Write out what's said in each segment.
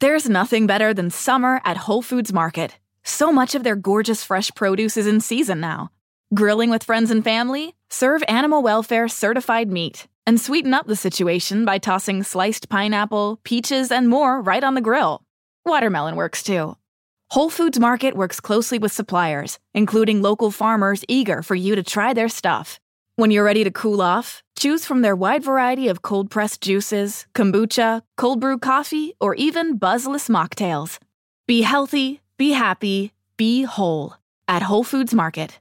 There's nothing better than summer at Whole Foods Market. So much of their gorgeous fresh produce is in season now. Grilling with friends and family? Serve animal welfare certified meat and sweeten up the situation by tossing sliced pineapple, peaches, and more right on the grill. Watermelon works too. Whole Foods Market works closely with suppliers, including local farmers eager for you to try their stuff. When you're ready to cool off, choose from their wide variety of cold pressed juices, kombucha, cold brew coffee, or even buzzless mocktails. Be healthy, be happy, be whole at Whole Foods Market.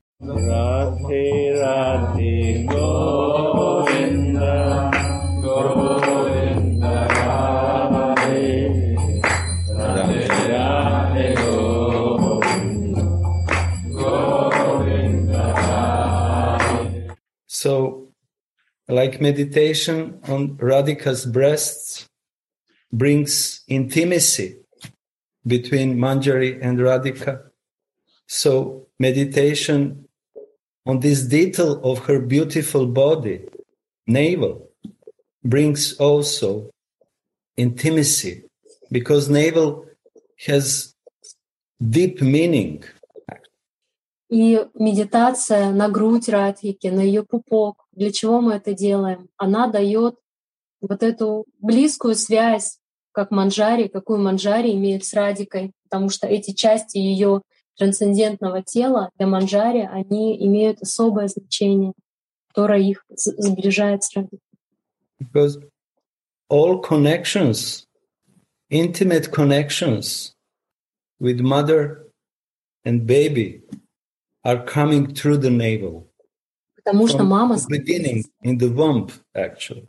So, like meditation on Radhika's breasts brings intimacy between Manjari and Radhika. So, meditation on this detail of her beautiful body, navel, brings also intimacy because navel has deep meaning. И медитация на грудь Радхики, на ее пупок. Для чего мы это делаем? Она дает вот эту близкую связь, как манджари, какую манджари имеет с Радикой, потому что эти части ее трансцендентного тела для манджари, они имеют особое значение, которое их сближает с Радикой. Because all connections, intimate connections with mother and baby are coming through the navel. Потому что мама, the beginning, in the womb, actually.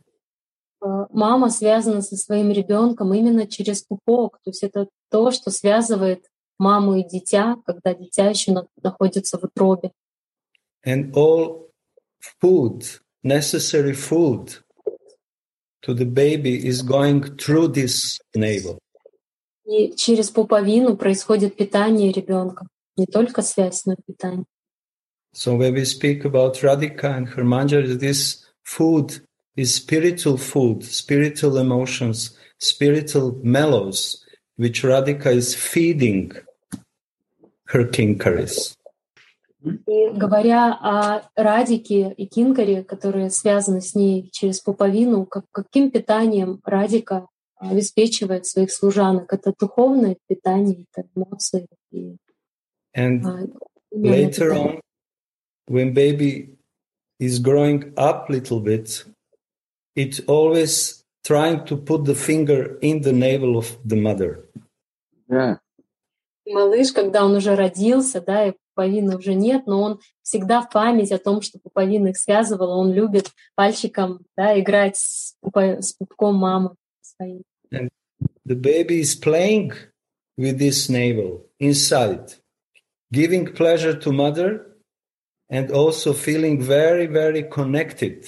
э, мама связана со своим ребенком именно через пупок. То есть это то, что связывает маму и дитя, когда дитя еще на- находится в утробе. And all food, necessary food to the baby is going through this navel. И через пуповину происходит питание ребенка. Не только связь, но и питание. So when we speak about Radhika and her manjari, this food is spiritual food, spiritual emotions, spiritual mellows, which Radhika is feeding her kinkaris. И говоря о Радике и Кинкаре, которые связаны с ней через пуповину, как, каким питанием Радика обеспечивает своих служанок? Это духовное питание, это эмоции. И, And а, именно later питание. on, when baby is growing up a little bit, it's always trying to put the finger in the navel of the mother. Yeah. Малыш, когда он уже родился, да, и пуповины уже нет, но он всегда в память о том, что пуповина их связывала, он любит пальчиком да, играть с, пупо- с пупком мамы своей. The baby is playing with this navel inside, giving pleasure to mother and also feeling very, very connected.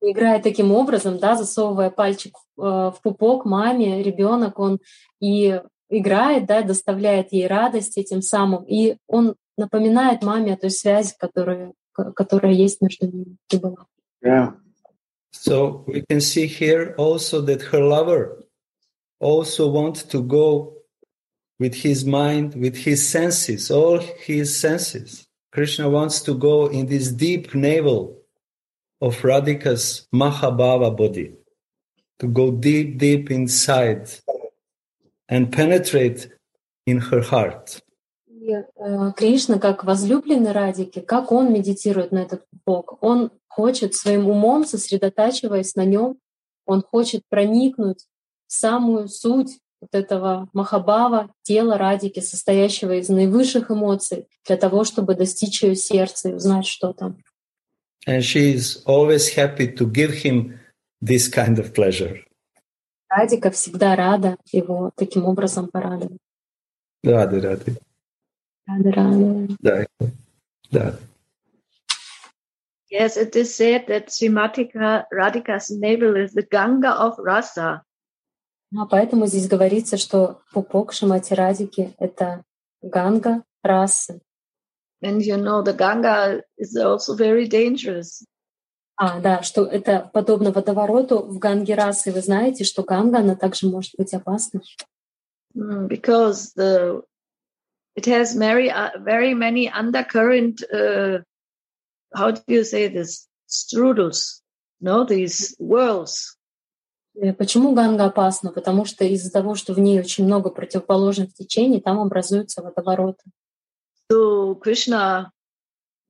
Играя таким образом, да, засовывая пальчик в, э, в пупок маме, ребенок, он и играет, да, доставляет ей радость этим самым, и он напоминает маме о той связи, которая, ко- которая есть между ними и была. Yeah. So we can see here also that her lover also wants to go with his mind, with his senses, all his senses. Krishna wants to go in this deep navel of Radhika's Mahabhava body, to go deep, deep inside and penetrate in her heart. И э, Кришна, как возлюбленный Радики, как он медитирует на этот пупок? Он хочет своим умом, сосредотачиваясь на нем, он хочет проникнуть в самую суть вот этого Махабава, тела Радики, состоящего из наивысших эмоций, для того, чтобы достичь ее сердца и узнать, что там. And she is always happy to give him this kind of pleasure. Радика всегда рада его таким образом порадовать. Radhe, Radhe. Рада, рада. Да, да. Yes, it is said that Srimatika Radhika's navel is the Ganga of Rasa. А поэтому здесь говорится, что пупок Шимати Радики — это ганга расы. And you know, the Ganga is also very dangerous. А, да, что это подобно водовороту в ганге расы. Вы знаете, что ганга, она также может быть опасной. Mm, because the it has very uh, very many undercurrent uh, how do you say this strudels no these whirls Почему Ганга опасна? Потому что из-за того, что в ней очень много противоположных течений, там образуются водовороты. so krishna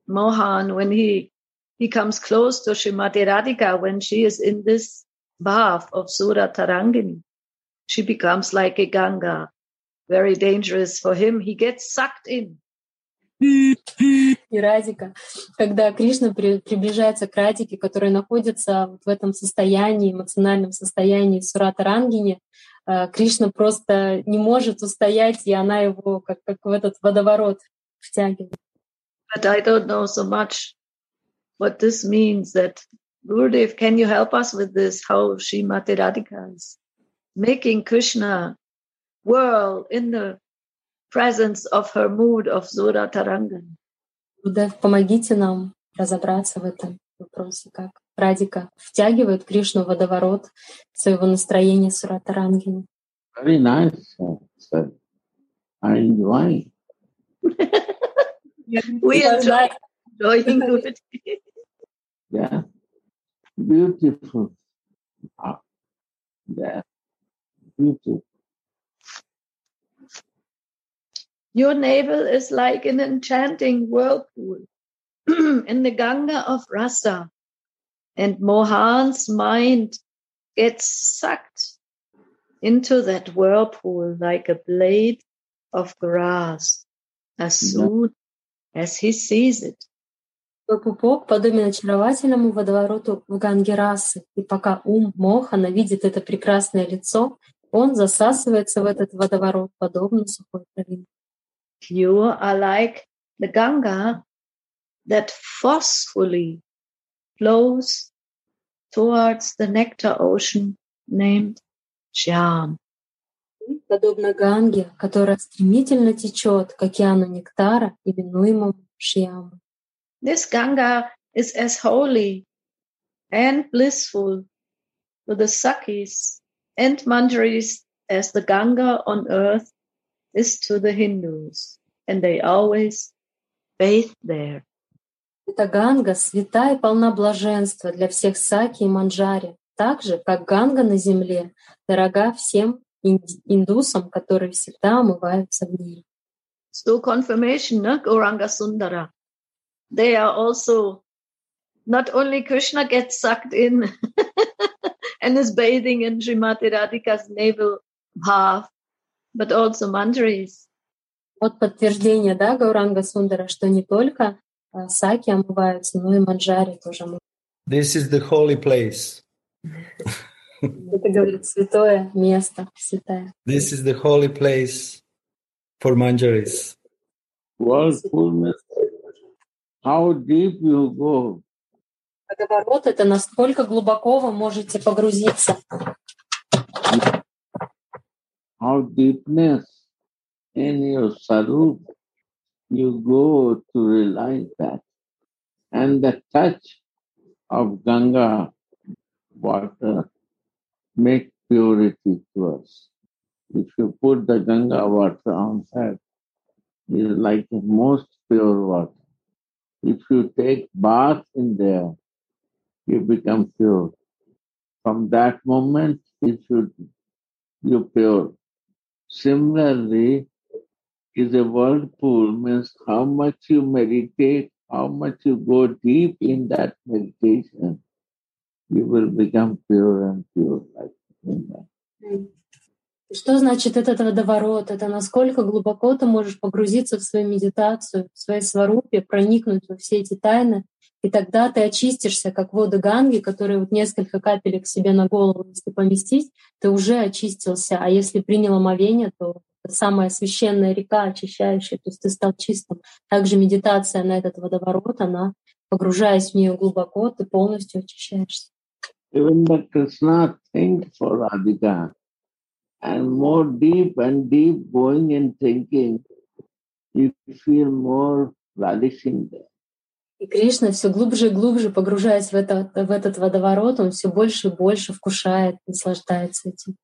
mohan when he he comes close to Srimati Radhika when she is in this bath of Sura Tarangini. She becomes like a Ganga, very dangerous for him. He gets sucked in. И Радика, когда Кришна при- приближается к Радике, которая находится вот в этом состоянии, эмоциональном состоянии Сурата Рангини, э, Кришна просто не может устоять, и она его как, как в этот водоворот втягивает. But I don't know so much what this means that Gurudev, can you help us with this? How Srimati Radhika is making Krishna whirl in the presence of her mood of Sura Tarangani. Гурудев, помогите нам разобраться в этом вопросе, как Радика втягивает Кришну в водоворот своего настроения Сурата Рангини. Very nice, sir. I enjoy. We enjoy enjoying it. Yeah. Beautiful. Ah, Yeah. Beautiful. Your navel is like an enchanting whirlpool in the Ganga of Rasa. And Mohan's mind gets sucked into that whirlpool like a blade of grass as soon as he sees it. Твой пупок подобен очаровательному водовороту в Ганге расы, и пока ум Мохана видит это прекрасное лицо, он засасывается в этот водоворот, подобно сухой траве. You are like the Ganga that forcefully flows towards the nectar ocean named Shyam. Ты, Подобно Ганге, которая стремительно течет к океану нектара, именуемому Шьяму. This Ganga is as holy and blissful to the Sakis and Manjaris as the Ganga on earth is to the Hindus, and they always bathe there. Эта Ганга свята и полна блаженства для всех саки и манджари, так же, как Ганга на земле дорога всем инди- индусам, которые всегда омываются в ней. So confirmation, no? Gauranga Sundara. They are also not only Krishna gets sucked in and is bathing in Srimati Radhika's navel bath, But also Manjaris. Вот подтверждение, да, Гауранга Сундара, что не только а, саки омываются, но и манджари тоже омываются. This is the holy place. Это, говорит, святое место, святая. This is the holy place for manjaris. Means how deep you go. Водоворот — это насколько глубоко вы можете погрузиться, how deepness in your sarup you go to realize that. And the touch of Ganga water make purity to us. If you put the Ganga water on head, it is like the most pure water. If you take bath in there, you become pure. From that moment, it should you pure. Similarly, is a whirlpool means how much you meditate, how much you go deep in that meditation, you will become pure and pure like Что значит этот водоворот? Это насколько глубоко ты можешь погрузиться в свою медитацию, в своей сварупе, проникнуть во все эти тайны, и тогда ты очистишься, как воды Ганги, которые вот несколько капелек себе на голову, если поместить, ты уже очистился. А если принял омовение, то самая священная река, очищающая, то есть ты стал чистым. Также медитация на этот водоворот, она, погружаясь в нее глубоко, ты полностью очищаешься. Even the Krishna think for Radhika and more deep and deep going and thinking, you feel more relishing there. И Кришна все глубже и глубже, погружаясь в, это, в этот водоворот, он все больше и больше вкушает, наслаждается этим.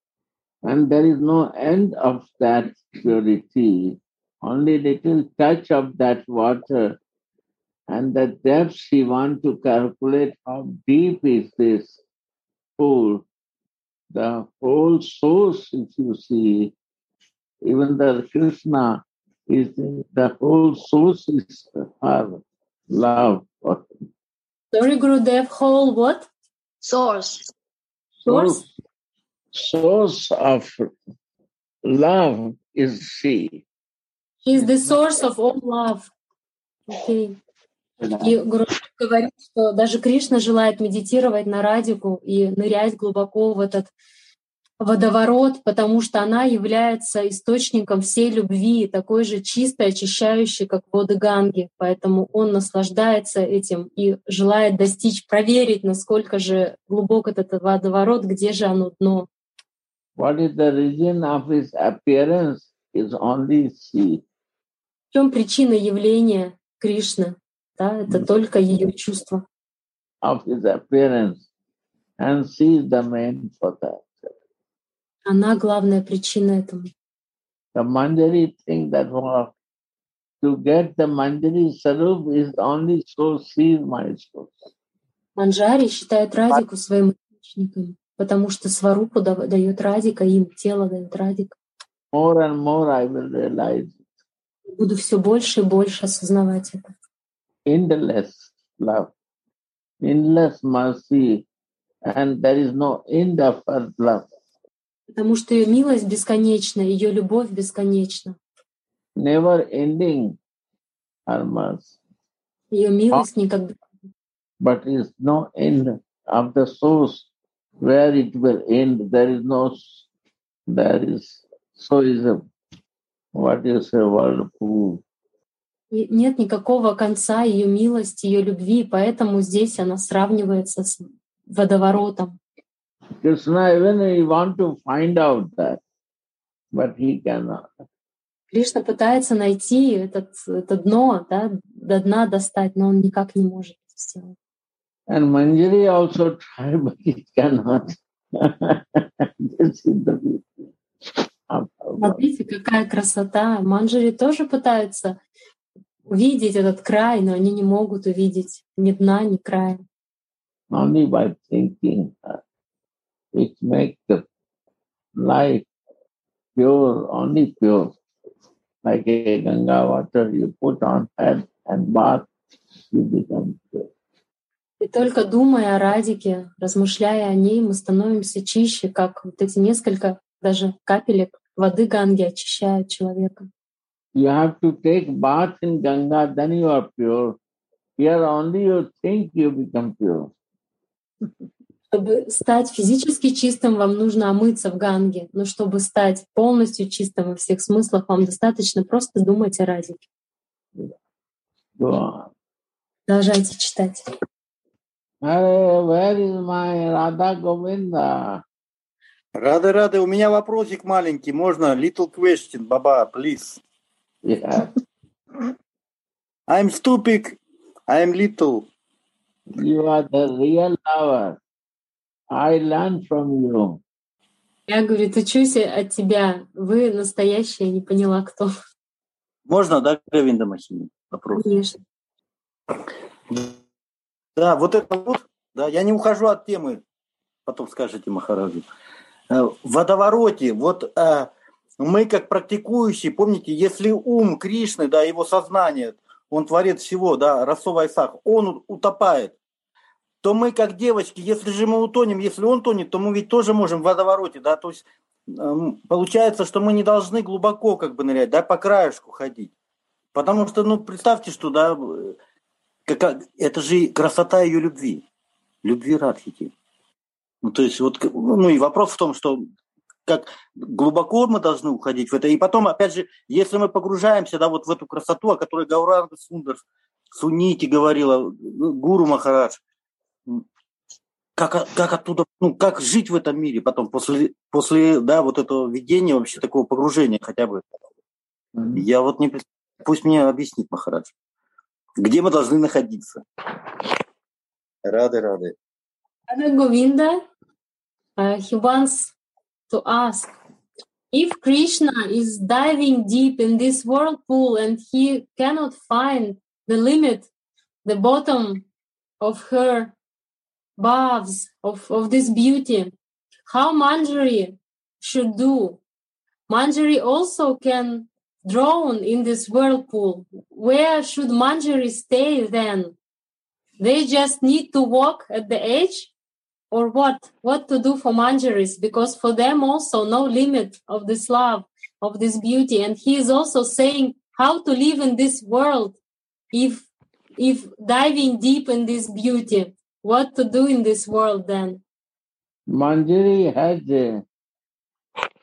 And there is no end of that purity, only little touch of that water. And the depths he want to calculate how deep is this pool. The whole source, if you see, even the Krishna is the whole source is her love. Sorry, Gurudev, whole what? Source. Source? Source of love is she. He's the source of all love. Okay. И Гуру говорит, что даже Кришна желает медитировать на радику и нырять глубоко в этот водоворот, потому что она является источником всей любви, такой же чистой, очищающей, как воды Ганги. Поэтому он наслаждается этим и желает достичь, проверить, насколько же глубок этот водоворот, где же оно дно. What is the reason of his appearance is only she. В чем причина явления Кришны? Да, это mm. только ее чувство. Of his appearance. And she is the main for that. Она главная причина этому. The Manjari think that well, to get the Manjari Sarup is only so see my source. Манджари считает Радику своим источником, потому что Сварупу дает Радика, им тело дает Радика. More and more I will realize it. Буду все больше и больше осознавать это. Endless love, endless mercy, and there is no end of love. Потому что ее милость бесконечна, ее любовь бесконечна. Never ending her mercy. Ее милость никогда. But is no end of the source where it will end. There is no, there is, so is a, what is a whirlpool. Нет никакого конца ее милости, ее любви, поэтому здесь она сравнивается с водоворотом. Krishna even he want to find out that, but he cannot. Кришна пытается найти этот, это дно, да, до дна достать, но он никак не может это сделать. And Manjari also try, but he cannot. this is the. Смотрите, какая красота. Манджари тоже пытаются увидеть этот край, но они не могут увидеть ни дна, ни края. Only by thinking. Which make the life pure, only pure. Like a Ganga water you put on head and bath, you become pure. И только думая о Радике, размышляя о ней, мы становимся чище, как вот эти несколько даже капелек воды Ганги очищают человека. You have to take bath in Ganga, then you are pure. Here only you think you become pure. Чтобы стать физически чистым, вам нужно омыться в ганге. Но чтобы стать полностью чистым во всех смыслах, вам достаточно просто думать о радике. Продолжайте читать. Where is my Radha Govinda? Рада, рада. У меня вопросик маленький. Можно? Little question, Баба, please. Yeah. I'm stupid. I'm little. You are the real lover. I learn from you. Я, говорит, учусь от тебя. Вы настоящая, не поняла, кто. Можно, да, Гавинда Махини? Вопрос. Конечно. Да, вот это вот, да, я не ухожу от темы, потом скажете Махараджу. Э, в водовороте, вот э, мы как практикующие, помните, если ум Кришны, да, его сознание, он творит всего, да, Расова Исах, он утопает то мы как девочки, если же мы утонем, если он тонет, то мы ведь тоже можем в водовороте, да, то есть эм, получается, что мы не должны глубоко как бы нырять, да, по краешку ходить. Потому что, ну, представьте, что, да, как, это же красота ее любви, любви Радхики. Ну, то есть вот, ну, и вопрос в том, что как глубоко мы должны уходить в это. И потом, опять же, если мы погружаемся, да, вот в эту красоту, о которой Гауранга Сундар Сунити говорила, Гуру Махарадж, как, как оттуда, ну, как жить в этом мире потом, после, после да, вот этого видения, вообще такого погружения хотя бы. Mm-hmm. Я вот не... Пусть мне объяснит Махарадж. Где мы должны находиться? Рады, рады. Govinda, uh, he wants to ask If Krishna is diving deep in this whirlpool and he cannot find the limit, the bottom of her baths, of, of this beauty, how Manjari should do. Manjari also can drown in this whirlpool. Where should Manjari stay then? They just need to walk at the edge or what what to do for manjaris because for them also no limit of this love of this beauty and he is also saying how to live in this world if if diving deep in this beauty what to do in this world then manjari has a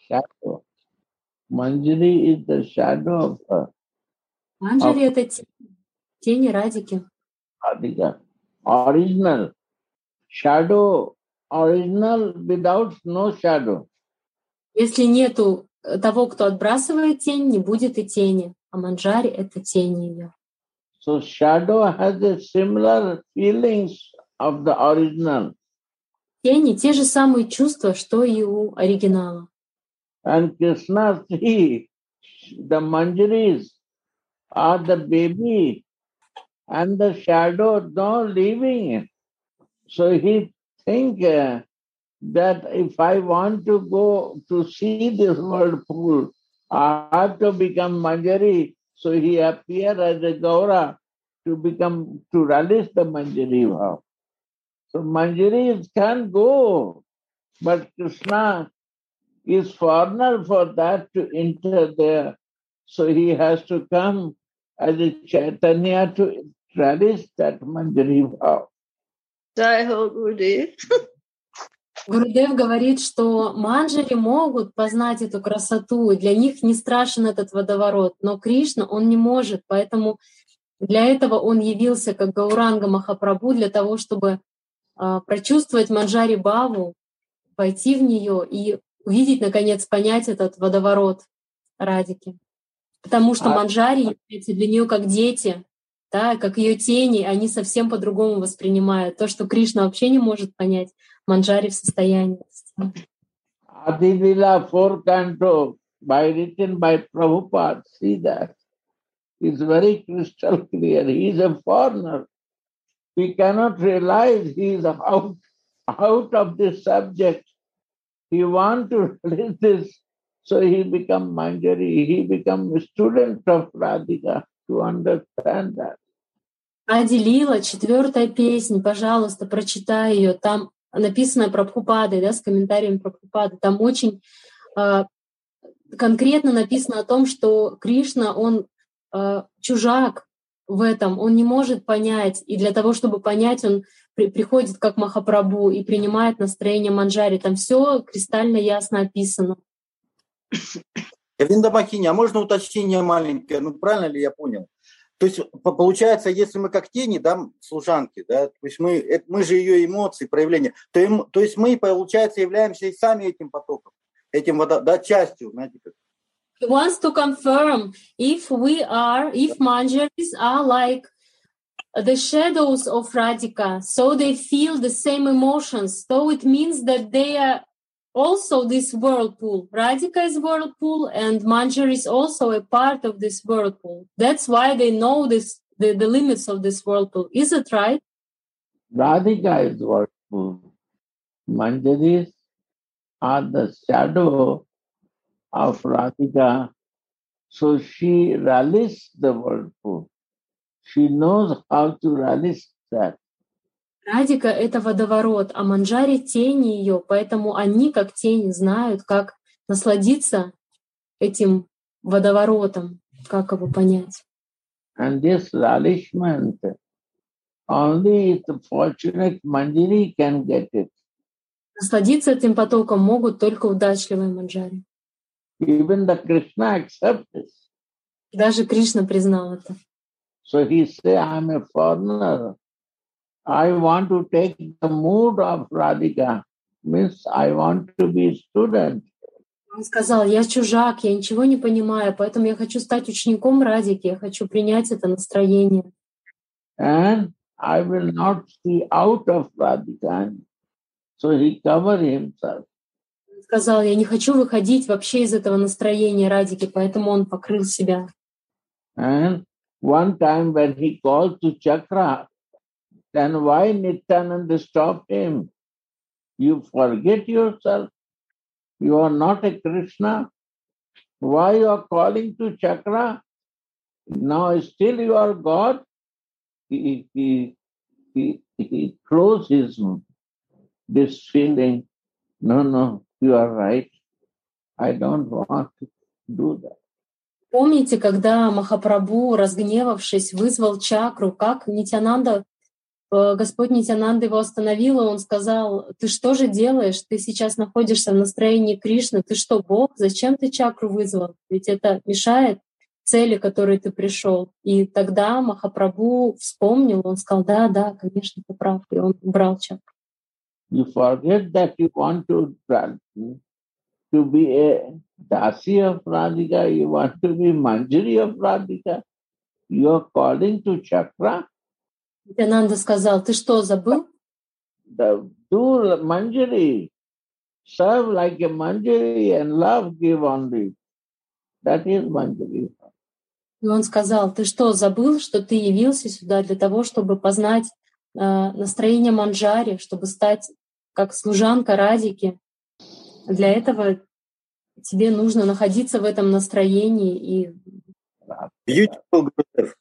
shadow manjari is the shadow of her манджари это тени радики radhika original shadow original without no shadow. Если нету того, кто отбрасывает тень, не будет и тени. А манджари — это тень ее. So shadow has a similar feelings of the original. Тени — те же самые чувства, что и у оригинала. And Krishna see the manjaris are the baby and the shadow no leaving it. So he think uh, that if I want to go to see this whirlpool, I have to become Manjari. So he appeared as a Gaura to become, to relish the Manjari vow. So Manjari can go, but Krishna is foreigner for that to enter there. So he has to come as a Chaitanya to relish that Manjari vow. Jai Ho Gurudev. Гурудев говорит, что манджари могут познать эту красоту, и для них не страшен этот водоворот, но Кришна, он не может, поэтому для этого он явился как Гауранга Махапрабху, для того, чтобы прочувствовать манджари Баву, войти в нее и увидеть, наконец, понять этот водоворот Радики. Потому что а... манджари являются для нее как дети, да, как ее тени, они совсем по-другому воспринимают. То, что Кришна вообще не может понять, Манджари в состоянии. Adilila four canto by written by Prabhupada, see that. It's very crystal clear. He is a foreigner. We cannot realize he is out, out of this subject. He want to realize this, so he become Manjari. He become a student of Radhika. to understand that. Ади четвертая песня, пожалуйста, прочитай ее. Там написано про Прабхупадой, да, с комментарием про Прабхупады. Там очень э, конкретно написано о том, что Кришна, он э, чужак в этом, он не может понять, и для того, чтобы понять, он при, приходит как Махапрабху и принимает настроение Манджари. Там все кристально ясно описано. Винда Махини, а можно уточнение маленькое? Ну, правильно ли я понял? То есть получается, если мы как тени, да, служанки, да, то есть мы, э, мы же ее эмоции, проявления, то, им, то есть мы, получается, являемся и сами этим потоком, этим, да, частью, знаете, как. He wants to confirm if we are, if manjaris are like the shadows of Radhika, so they feel the same emotions. So it means that they are also this whirlpool. Radhika is whirlpool and Manjar is also a part of this whirlpool. That's why they know this the, the limits of this whirlpool. Is it right? Radhika is whirlpool. Manjaris are the shadow of Radhika. So she relishes the whirlpool. She knows how to relish that. Радика — это водоворот, а манджари — тени ее, поэтому они, как тени, знают, как насладиться этим водоворотом, как его понять. And this relishment, only the fortunate manjari can get it. Насладиться этим потоком могут только удачливые манджари. Even the Krishna accepts this. Даже Кришна признал это. So he say, I'm a foreigner. I want to take the mood of Radhika. Means I want to be student. Он сказал, я чужак, я ничего не понимаю, поэтому я хочу стать учеником Радики, я хочу принять это настроение. And I will not see out of Radhika. So he covered himself. Сказал, я не хочу выходить вообще из этого настроения радики, поэтому он покрыл себя. And one time when he called to Chakra, then why Nityananda stopped him? You forget yourself. You are not a Krishna. Why you are calling to Chakra? Now still you are God. He, he, he, he closed his this feeling. No, no, you are right. I don't want to do that. Помните, когда Махапрабху, разгневавшись, вызвал чакру, как Нитянанда, э, Господь Нитянанда его остановил, и он сказал, ты что же делаешь? Ты сейчас находишься в настроении Кришны, ты что, Бог? Зачем ты чакру вызвал? Ведь это мешает цели, к которой ты пришел. И тогда Махапрабху вспомнил, он сказал, да, да, конечно, ты прав, и он убрал чакру. You forget that you want to, to be a Dasi of Radhika, you want to be Manjari of Radhika. You are calling to Chakra. Нитянанда сказал, ты что, забыл? The, do Manjari. Serve like a Manjari and love give only. That is Manjari. И он сказал, ты что, забыл, что ты явился сюда для того, чтобы познать э, настроение манджари, чтобы стать как служанка Радики. Для этого тебе нужно находиться в этом настроении и Beautiful, Gurudev.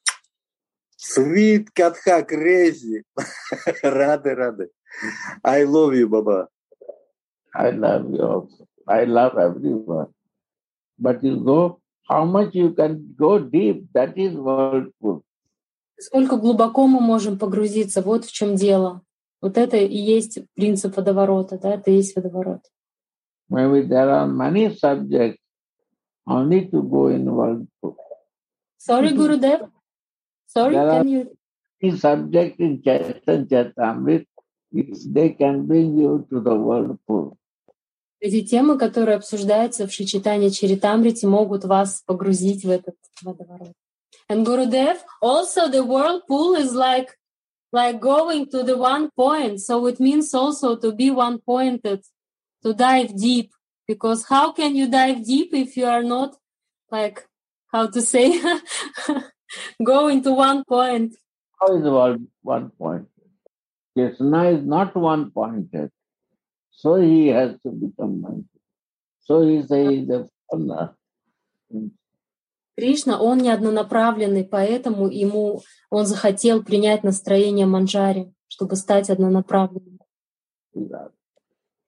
Sweet Katha, crazy. рады, рады. I love you, Baba. I love you also. I love everyone. But you go, how much you can go deep, that is worldful. сколько глубоко мы можем погрузиться, вот в чем дело. Вот это и есть принцип водоворота, да, это и есть водоворот. Maybe there are many subjects only to go in worldful. Sorry, Gurudev. Sorry, There are can you? Any subject in Chaitanya Charitamrita, they can bring you to the whirlpool. Эти темы, которые обсуждаются в Шичитане Чаритамрите, могут вас погрузить в этот водоворот. And Gurudev, also the whirlpool is like like going to the one point. So it means also to be one pointed, to dive deep. Because how can you dive deep if you are not like how to say going to one point? How is the world one pointed? Krishna is not one pointed. So he has to become mindful. So he says the. Кришна, он не однонаправленный, поэтому ему он захотел принять настроение манджари, чтобы стать однонаправленным.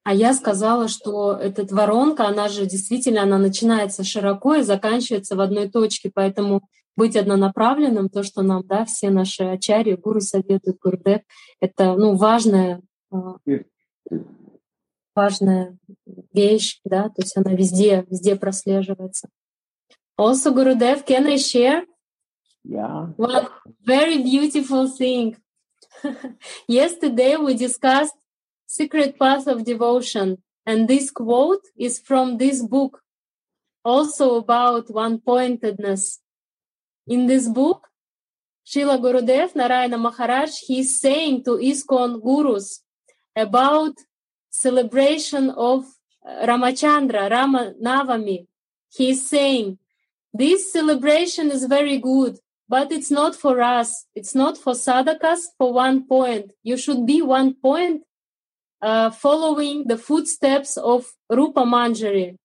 А я сказала, что эта воронка, она же действительно, она начинается широко и заканчивается в одной точке, поэтому быть однонаправленным, то, что нам, да, все наши ачари, гуру советуют, гурдев, это, ну, важная, а, важная вещь, да, то есть она везде, везде прослеживается. Also, Gurudev, can I share Yeah. one very beautiful thing? Yesterday we discussed Secret Path of Devotion, and this quote is from this book, also about one-pointedness. In this book, Srila Gurudev Narayana Maharaj, he is saying to ISKCON gurus about celebration of uh, Ramachandra, Rama Navami. He is saying, this celebration is very good, but it's not for us. It's not for sadhakas for one point. You should be one point uh, following the footsteps of Rupa Manjari.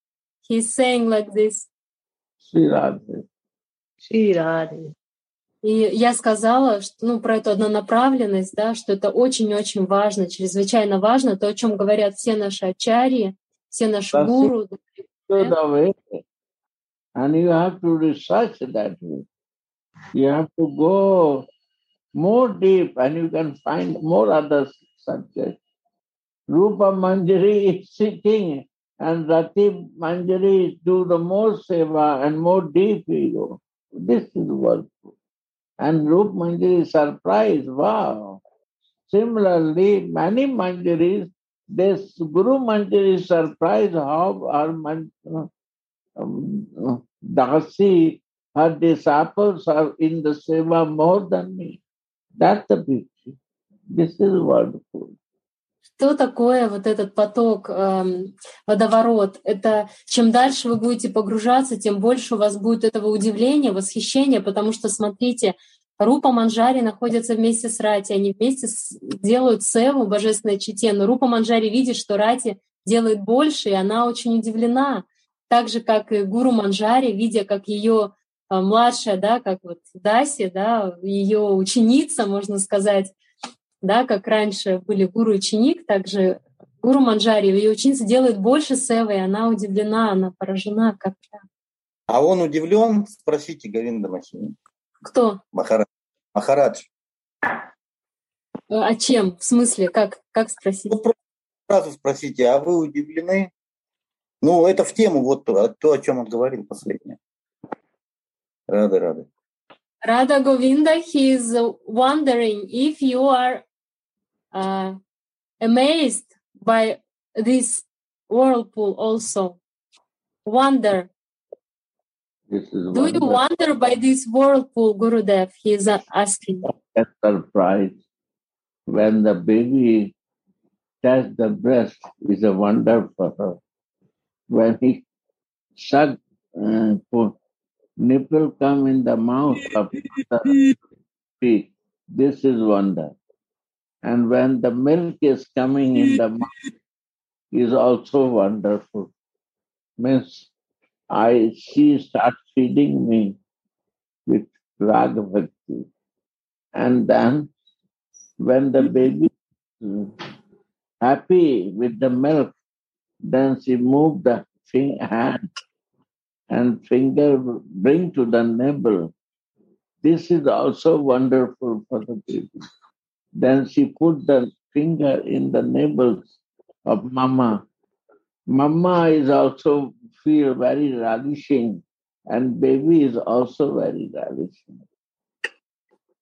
He's saying like this. Sri Radhe. Shri Radhe. И я сказала, что, ну, про эту однонаправленность, да, что это очень-очень важно, чрезвычайно важно, то, о чем говорят все наши ачарьи, все наши it. гуру. The way. And you have to research that way. You have to go more deep and you can find more other subjects. Rupa Manjari is sitting and Rati Manjari do the more seva and more deep you go. This is workful. And Rupa Manjari is surprised. Wow. Similarly, many Manjaris, this Guru Manjari is surprised how our Dasi, her disciples are in the seva more than me. That's the picture. This is wonderful. что такое вот этот поток, эм, водоворот? Это чем дальше вы будете погружаться, тем больше у вас будет этого удивления, восхищения, потому что, смотрите, Рупа Манжари находятся вместе с Рати, они вместе с, делают севу, божественной чите, но Рупа Манжари видит, что Рати делает больше, и она очень удивлена. Так же, как и Гуру Манжари, видя, как ее э, младшая, да, как вот Даси, да, ее ученица, можно сказать, да, как раньше были гуру и ученик, также гуру Манджари, ее ученица делает больше севы, и она удивлена, она поражена, как то А он удивлен? Спросите Говинда Махини. Кто? Махарадж. Махарадж. А чем? В смысле? Как, как спросить? Ну, сразу спросите, а вы удивлены? Ну, это в тему вот то, то о чем он говорил последнее. Рады, рады. Radha Govinda, he is wondering if you are uh, amazed by this whirlpool also. Wonder. Do you wonder by this whirlpool, Gurudev? He is asking. Get surprised when the baby touched the breast is a wonder for her. When he sucked, uh, nipple come in the mouth of the feet. This is wonder. And when the milk is coming in the mouth, is also wonderful. Means I she start feeding me with ragavati. And then when the baby happy with the milk, then she moved the hand and finger bring to the nipple. This is also wonderful for the baby. Then she put the finger in the nipples of mama. Mama is also feel very relishing and baby is also very relishing.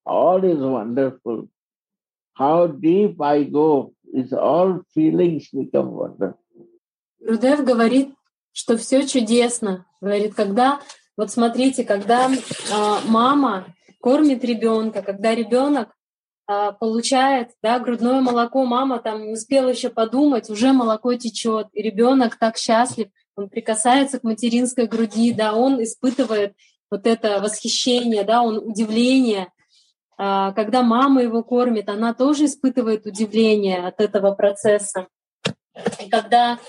All is wonderful. How deep I go is all feelings become wonderful. Рудев говорит, что все чудесно. Говорит, когда, вот смотрите, когда э, мама кормит ребенка, когда ребенок э, получает да, грудное молоко, мама там не успела еще подумать, уже молоко течет, и ребенок так счастлив, он прикасается к материнской груди, да, он испытывает вот это восхищение, да, он удивление. А, когда мама его кормит, она тоже испытывает удивление от этого процесса. И когда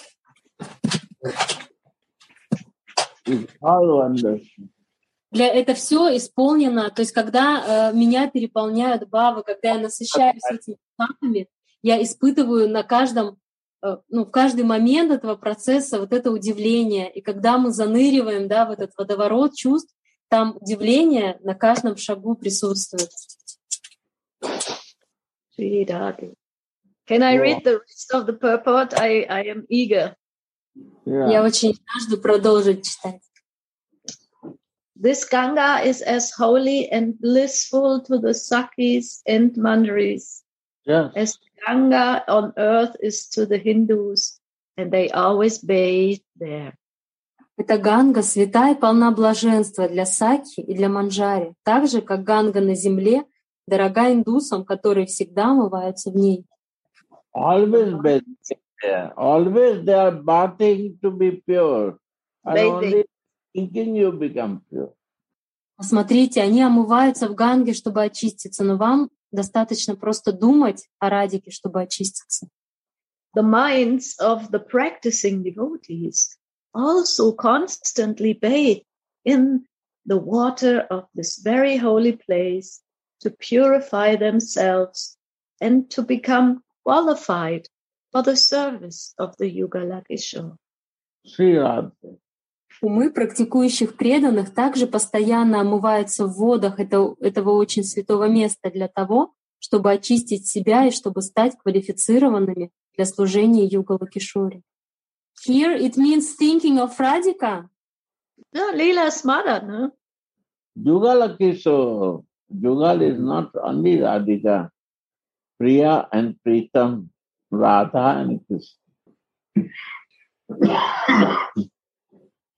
для это все исполнено, то есть когда э, меня переполняют бавы, когда я насыщаюсь этими фактами, я испытываю на каждом, э, ну, в каждый момент этого процесса вот это удивление. И когда мы заныриваем, да, в этот водоворот чувств, там удивление на каждом шагу присутствует. Can I read the rest of the purport? I, I am eager. Yeah. Я очень жажду продолжить читать. This Ganga is as holy and blissful to the Sakis and Mandaris yes. as Ganga on earth is to the Hindus, and they always bathe there. Эта ганга святая и полна блаженства для Саки и для Манджари, так же, как ганга на земле дорога индусам, которые всегда омываются в ней. Always bathe there. Always they are bathing to be pure. And only thinking you become pure. Посмотрите, они омываются в Ганге, чтобы очиститься, но вам достаточно просто думать о радике, чтобы очиститься. The minds of the practicing devotees also constantly bathe in the water of this very holy place to purify themselves and to become qualified for the service of the Yugala Kishore. Умы практикующих преданных также постоянно омываются в водах этого, этого очень святого места для того, чтобы очистить себя и чтобы стать квалифицированными для служения Югала Кишори. Here it means thinking of Radhika. No, Leela Smara, no? Yugala Kishore. Yugal is not only Radhika. Priya and Pritam Radha and Krishna.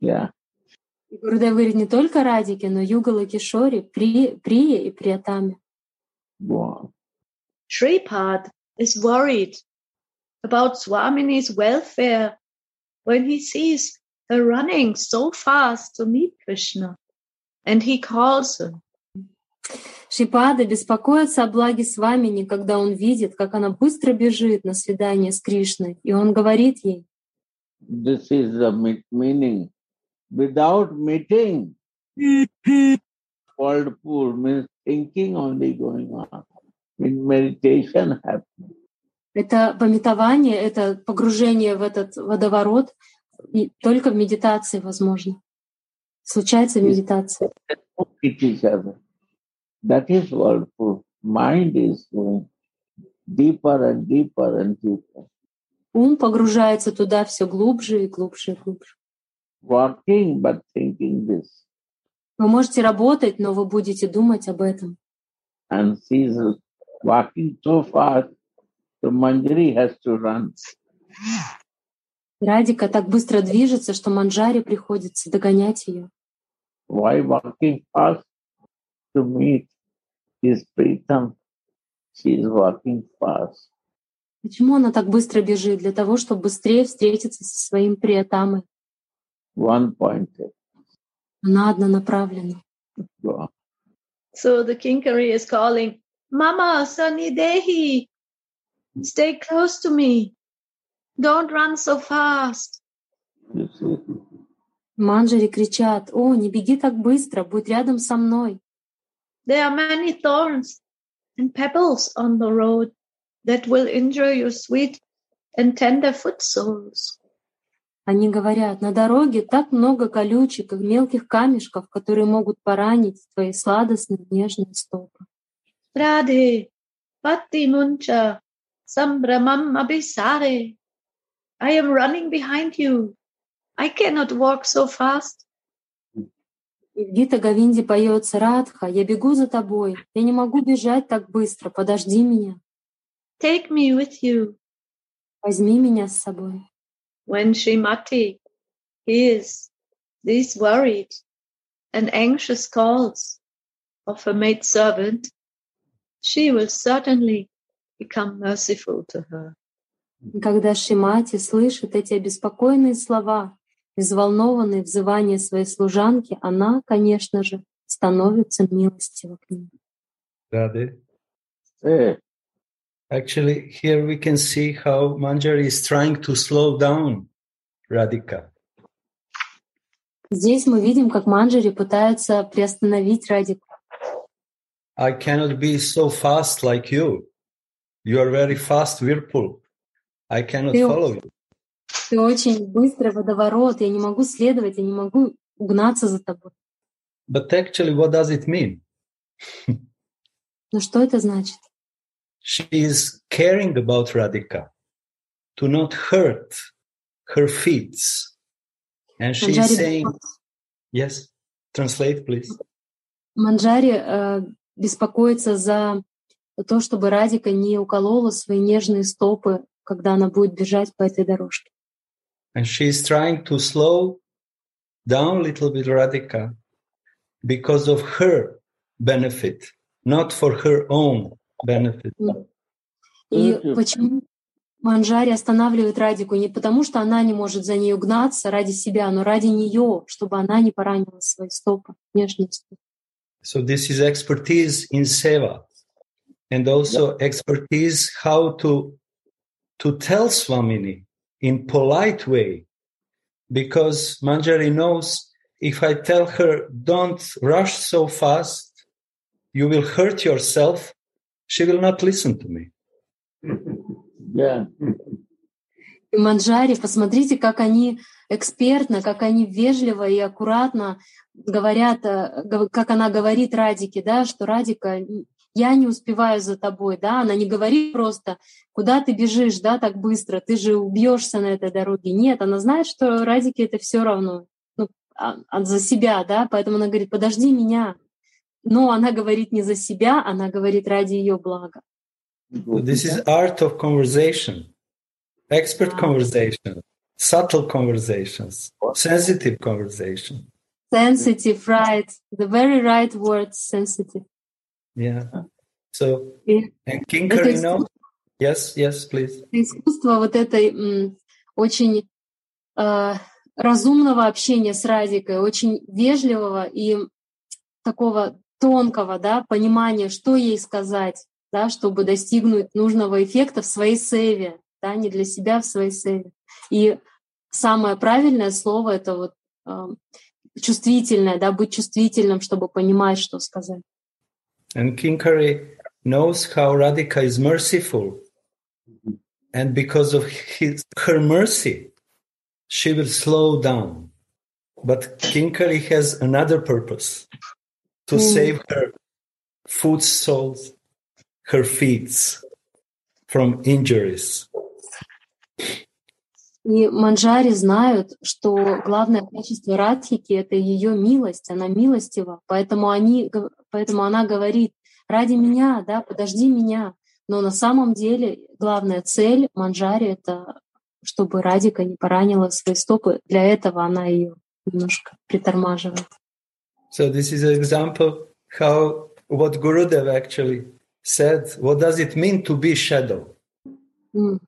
yeah. Гурдев говорит не только Радики, но Югала Кишори, При, Прия и Приятами. Wow. Shripad is worried about Swamini's welfare when he sees her running so fast to meet Krishna. And he calls her. Шипада беспокоится о благе Свамини, когда он видит, как она быстро бежит на свидание с Кришной, и он говорит ей, This is the me- meaning. Without meeting, whirlpool means thinking only going on. In meditation happening. это пометование, это погружение в этот водоворот и только в медитации возможно. Случается в медитации. That is whirlpool. Mind is going deeper and deeper and deeper. Ум погружается туда все глубже и глубже и глубже. Working but thinking this. Вы можете работать, но вы будете думать об этом. And she is walking so fast, so Manjari has to run. Радика так быстро движется, что Манджаре приходится догонять ее. Why walking fast? To meet his Pritam. She is walking fast. Почему она так быстро бежит? Для того, чтобы быстрее встретиться со своим приятамой. One pointed. Она однонаправлена. Go. So the Kinkari is calling, Mama, Sunny Dehi, stay close to me. Don't run so fast. Манджари кричат, «О, не беги так быстро, будь рядом со мной». There are many thorns and pebbles on the road that will injure your sweet and tender foot soles. Они говорят, на дороге так много колючек и мелких камешков, которые могут поранить твои сладостные нежные стопы. Radhe, Patti Muncha, Sambramam Abhisare. I am running behind you. I cannot walk so fast. И в Гита Говинде поется Радха, я бегу за тобой, я не могу бежать так быстро, подожди меня, Take me with you. возьми меня с собой. When Srimati hears these worried and anxious calls of her maidservant, she will certainly become merciful to her. Когда Шимати слышит эти обеспокоенные слова, взволнованные взывания своей служанки, она, конечно же, становится милостива к ней. Radhe. Say, Actually, here we can see how Manjari is trying to slow down Radhika. Здесь мы видим, как Манджари пытается приостановить Радику. I cannot be so fast like you. You are very fast whirlpool. I cannot Ты- follow you. Ты очень быстрый водоворот, я не могу следовать, я не могу угнаться за тобой. But actually, what does it mean? Но что это значит? She is caring about Radhika to not hurt her feet. And she is saying, yes, translate, please. Манджари э, беспокоится за то, чтобы Радика не уколола свои нежные стопы, когда она будет бежать по этой дорожке. And she is trying to slow down a little bit Radhika because of her benefit, not for her own benefit. И почему Манджари останавливает Радику не потому, что она не может за ней угнаться ради себя, но ради нее, чтобы она не поранила свои стопы, нежные стопы. So this is expertise in seva and also expertise how to to tell Swamini in polite way because Manjari knows if I tell her don't rush so fast you will hurt yourself she will not listen to me yeah. Манджари, посмотрите, как они экспертно, как они вежливо и аккуратно говорят, э, как она говорит Радике, да, что Радика, я не успеваю за тобой, да, она не говорит просто, куда ты бежишь, да, так быстро, ты же убьешься на этой дороге. Нет, она знает, что Радике это все равно, ну, а- а за себя, да, поэтому она говорит, подожди меня. Но она говорит не за себя, она говорит ради ее блага. This is art of conversation expert Wow. conversation subtle conversations sensitive conversation Sensitive, right, the very right word, sensitive. Yeah. So Yeah. and искусство. knows Yes, yes, please. искусство вот этой очень э, разумного общения с Радикой, очень вежливого и такого тонкого да, понимания, что ей сказать, да, чтобы достигнуть нужного эффекта в своей севе, да, не для себя, в своей севе. И самое правильное слово — это вот э, чувствительное, да, быть чувствительным, чтобы понимать, что сказать. And King Curry knows how Radhika is merciful. And because of his, her mercy, she will slow down. But King Curry has another purpose to Mm. save her foot soles, her feet from injuries. И манджари знают, что главное качество Радхики — это ее милость, она милостива, поэтому, они, поэтому она говорит, ради меня, да, подожди меня. Но на самом деле главная цель манджари — это чтобы Радика не поранила свои стопы. Для этого она ее немножко притормаживает. So this is an example how what Gurudev actually said. What does it mean to be shadow? М.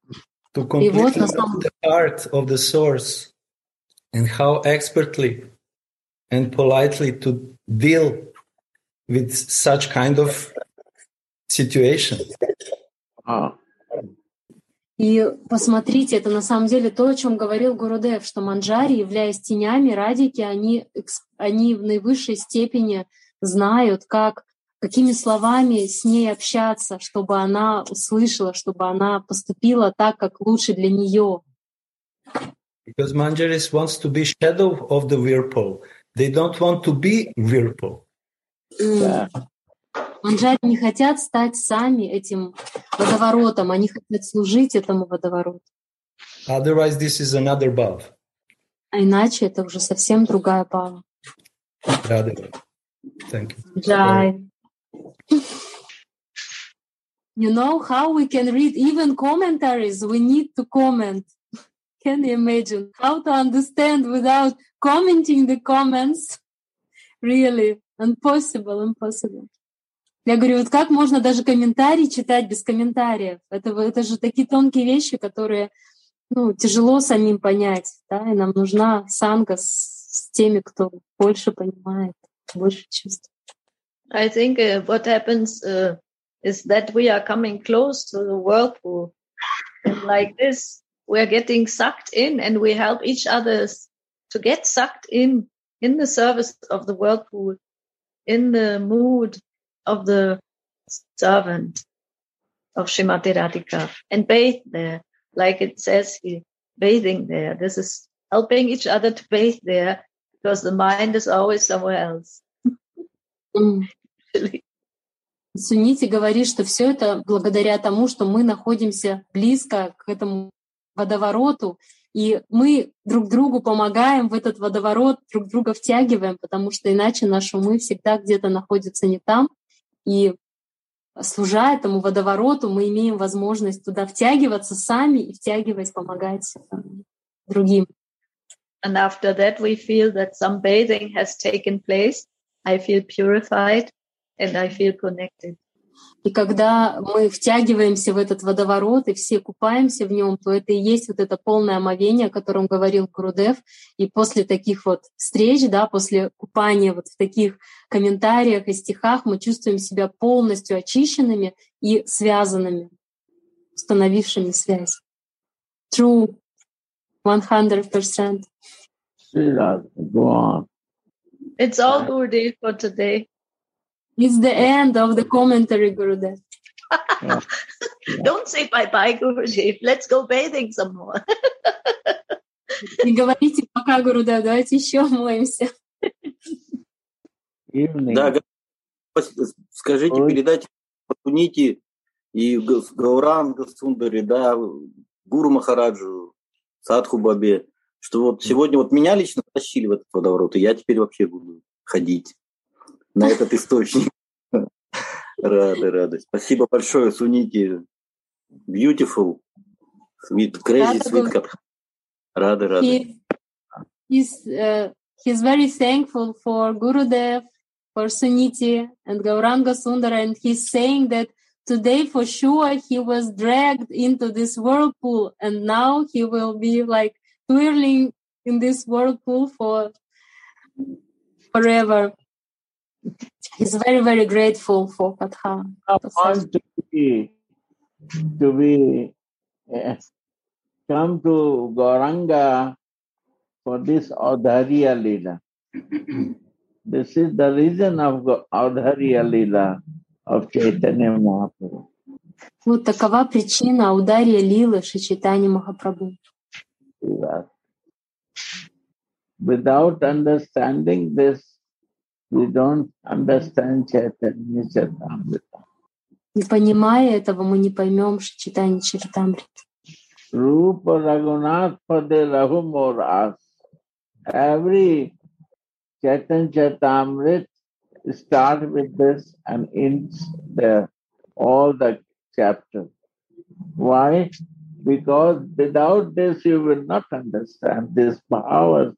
To вот completely know самом- the heart of the source and how expertly and politely to deal with such kind of situation. Ah, И посмотрите, это на самом деле то, о чем говорил Гурудев, что манджари, являясь тенями радики, они, они в наивысшей степени знают, как, какими словами с ней общаться, чтобы она услышала, чтобы она поступила так, как лучше для нее. Because Manjaris wants to be shadow of the whirlpool. They don't want to be yeah. Манджари не хотят стать сами этим водоворотом, они хотят служить этому водовороту. Otherwise, this is another bhav. А иначе это уже совсем другая. Radha. Thank you. Jai. You know how we can read even commentaries? We need to comment. Can you imagine how to understand without commenting the comments? Really, impossible, impossible. Я говорю, вот как можно даже комментарий читать без комментариев? Это, это же такие тонкие вещи, которые ну, тяжело самим понять. Да? И нам нужна санга с, с теми, кто больше понимает, больше чувствует. I think uh, what happens uh, is that we are coming close to the whirlpool. And like this, we're getting sucked in and we help each other to get sucked in, in the service of the whirlpool, in the mood of the servant of Shrimati Radhika and bathe there. Like it says here, bathing there. This is helping each other to bathe there because the mind is always somewhere else. М. Сунити говорит, что все это благодаря тому, что мы находимся близко к этому водовороту, и мы друг другу помогаем в этот водоворот, друг друга втягиваем, потому что иначе наши умы всегда где-то находятся не там. И служа этому водовороту, мы имеем возможность туда втягиваться сами и втягивать, помогать э, другим. And after that, we feel that some bathing has taken place. I feel purified and I feel connected. И когда мы втягиваемся в этот водоворот и все купаемся в нем, то это и есть вот это полное омовение, о котором говорил Гурудев. И после таких вот встреч, да, после купания вот в таких комментариях и стихах мы чувствуем себя полностью очищенными и связанными, установившими связь. True. 100%. Srila, go on. It's all Gurudev for today. It's the end of the commentary, Gurudev. Don't say bye bye, Gurudev. Let's go bathing some more. Не говорите пока, Гурудев, давайте еще моемся. Да, скажите, передайте Пунити и Гауранга Сундари, да, Гуру Махараджу, Садху Бабе, что вот сегодня вот меня лично тащили в этот водоворот, и я теперь вообще буду ходить на этот источник. Рады, рады. Спасибо большое, Сунити. Beautiful. Sweet, crazy, Рада sweet. была. как- Рады, рады. he, he's uh, he's very thankful for Gurudev, for Suniti and Gauranga Sundara, and he's saying that today for sure he was dragged into this whirlpool and now he will be like twirling in this whirlpool for forever. He's very, very grateful for Katha. I want to be, to be uh, come to Gauranga for this Audharya Lila. this is the reason of Ga- Audharya Lila of Chaitanya Mahaprabhu. Вот такова причина удария Лилы Шичитани Махапрабху. That Without understanding this, we don't understand Chaitanya Charitamrita. Не понимая этого, мы не поймем Шичитани Чаритамрит. Rupa Raghunath Pade Rahumoras. Every Chaitanya Charitamrit start with this and ends there, all the chapters. Why? Because without this you will not understand this power.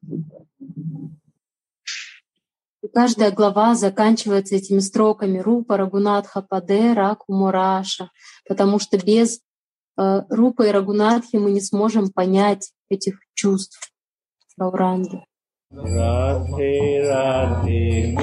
И каждая глава заканчивается этими строками Рупа, Рагунатха, Паде, Раку, Мураша, потому что без э, Рупа и Рагунатхи мы не сможем понять этих чувств Гауранги. Radhe Radhe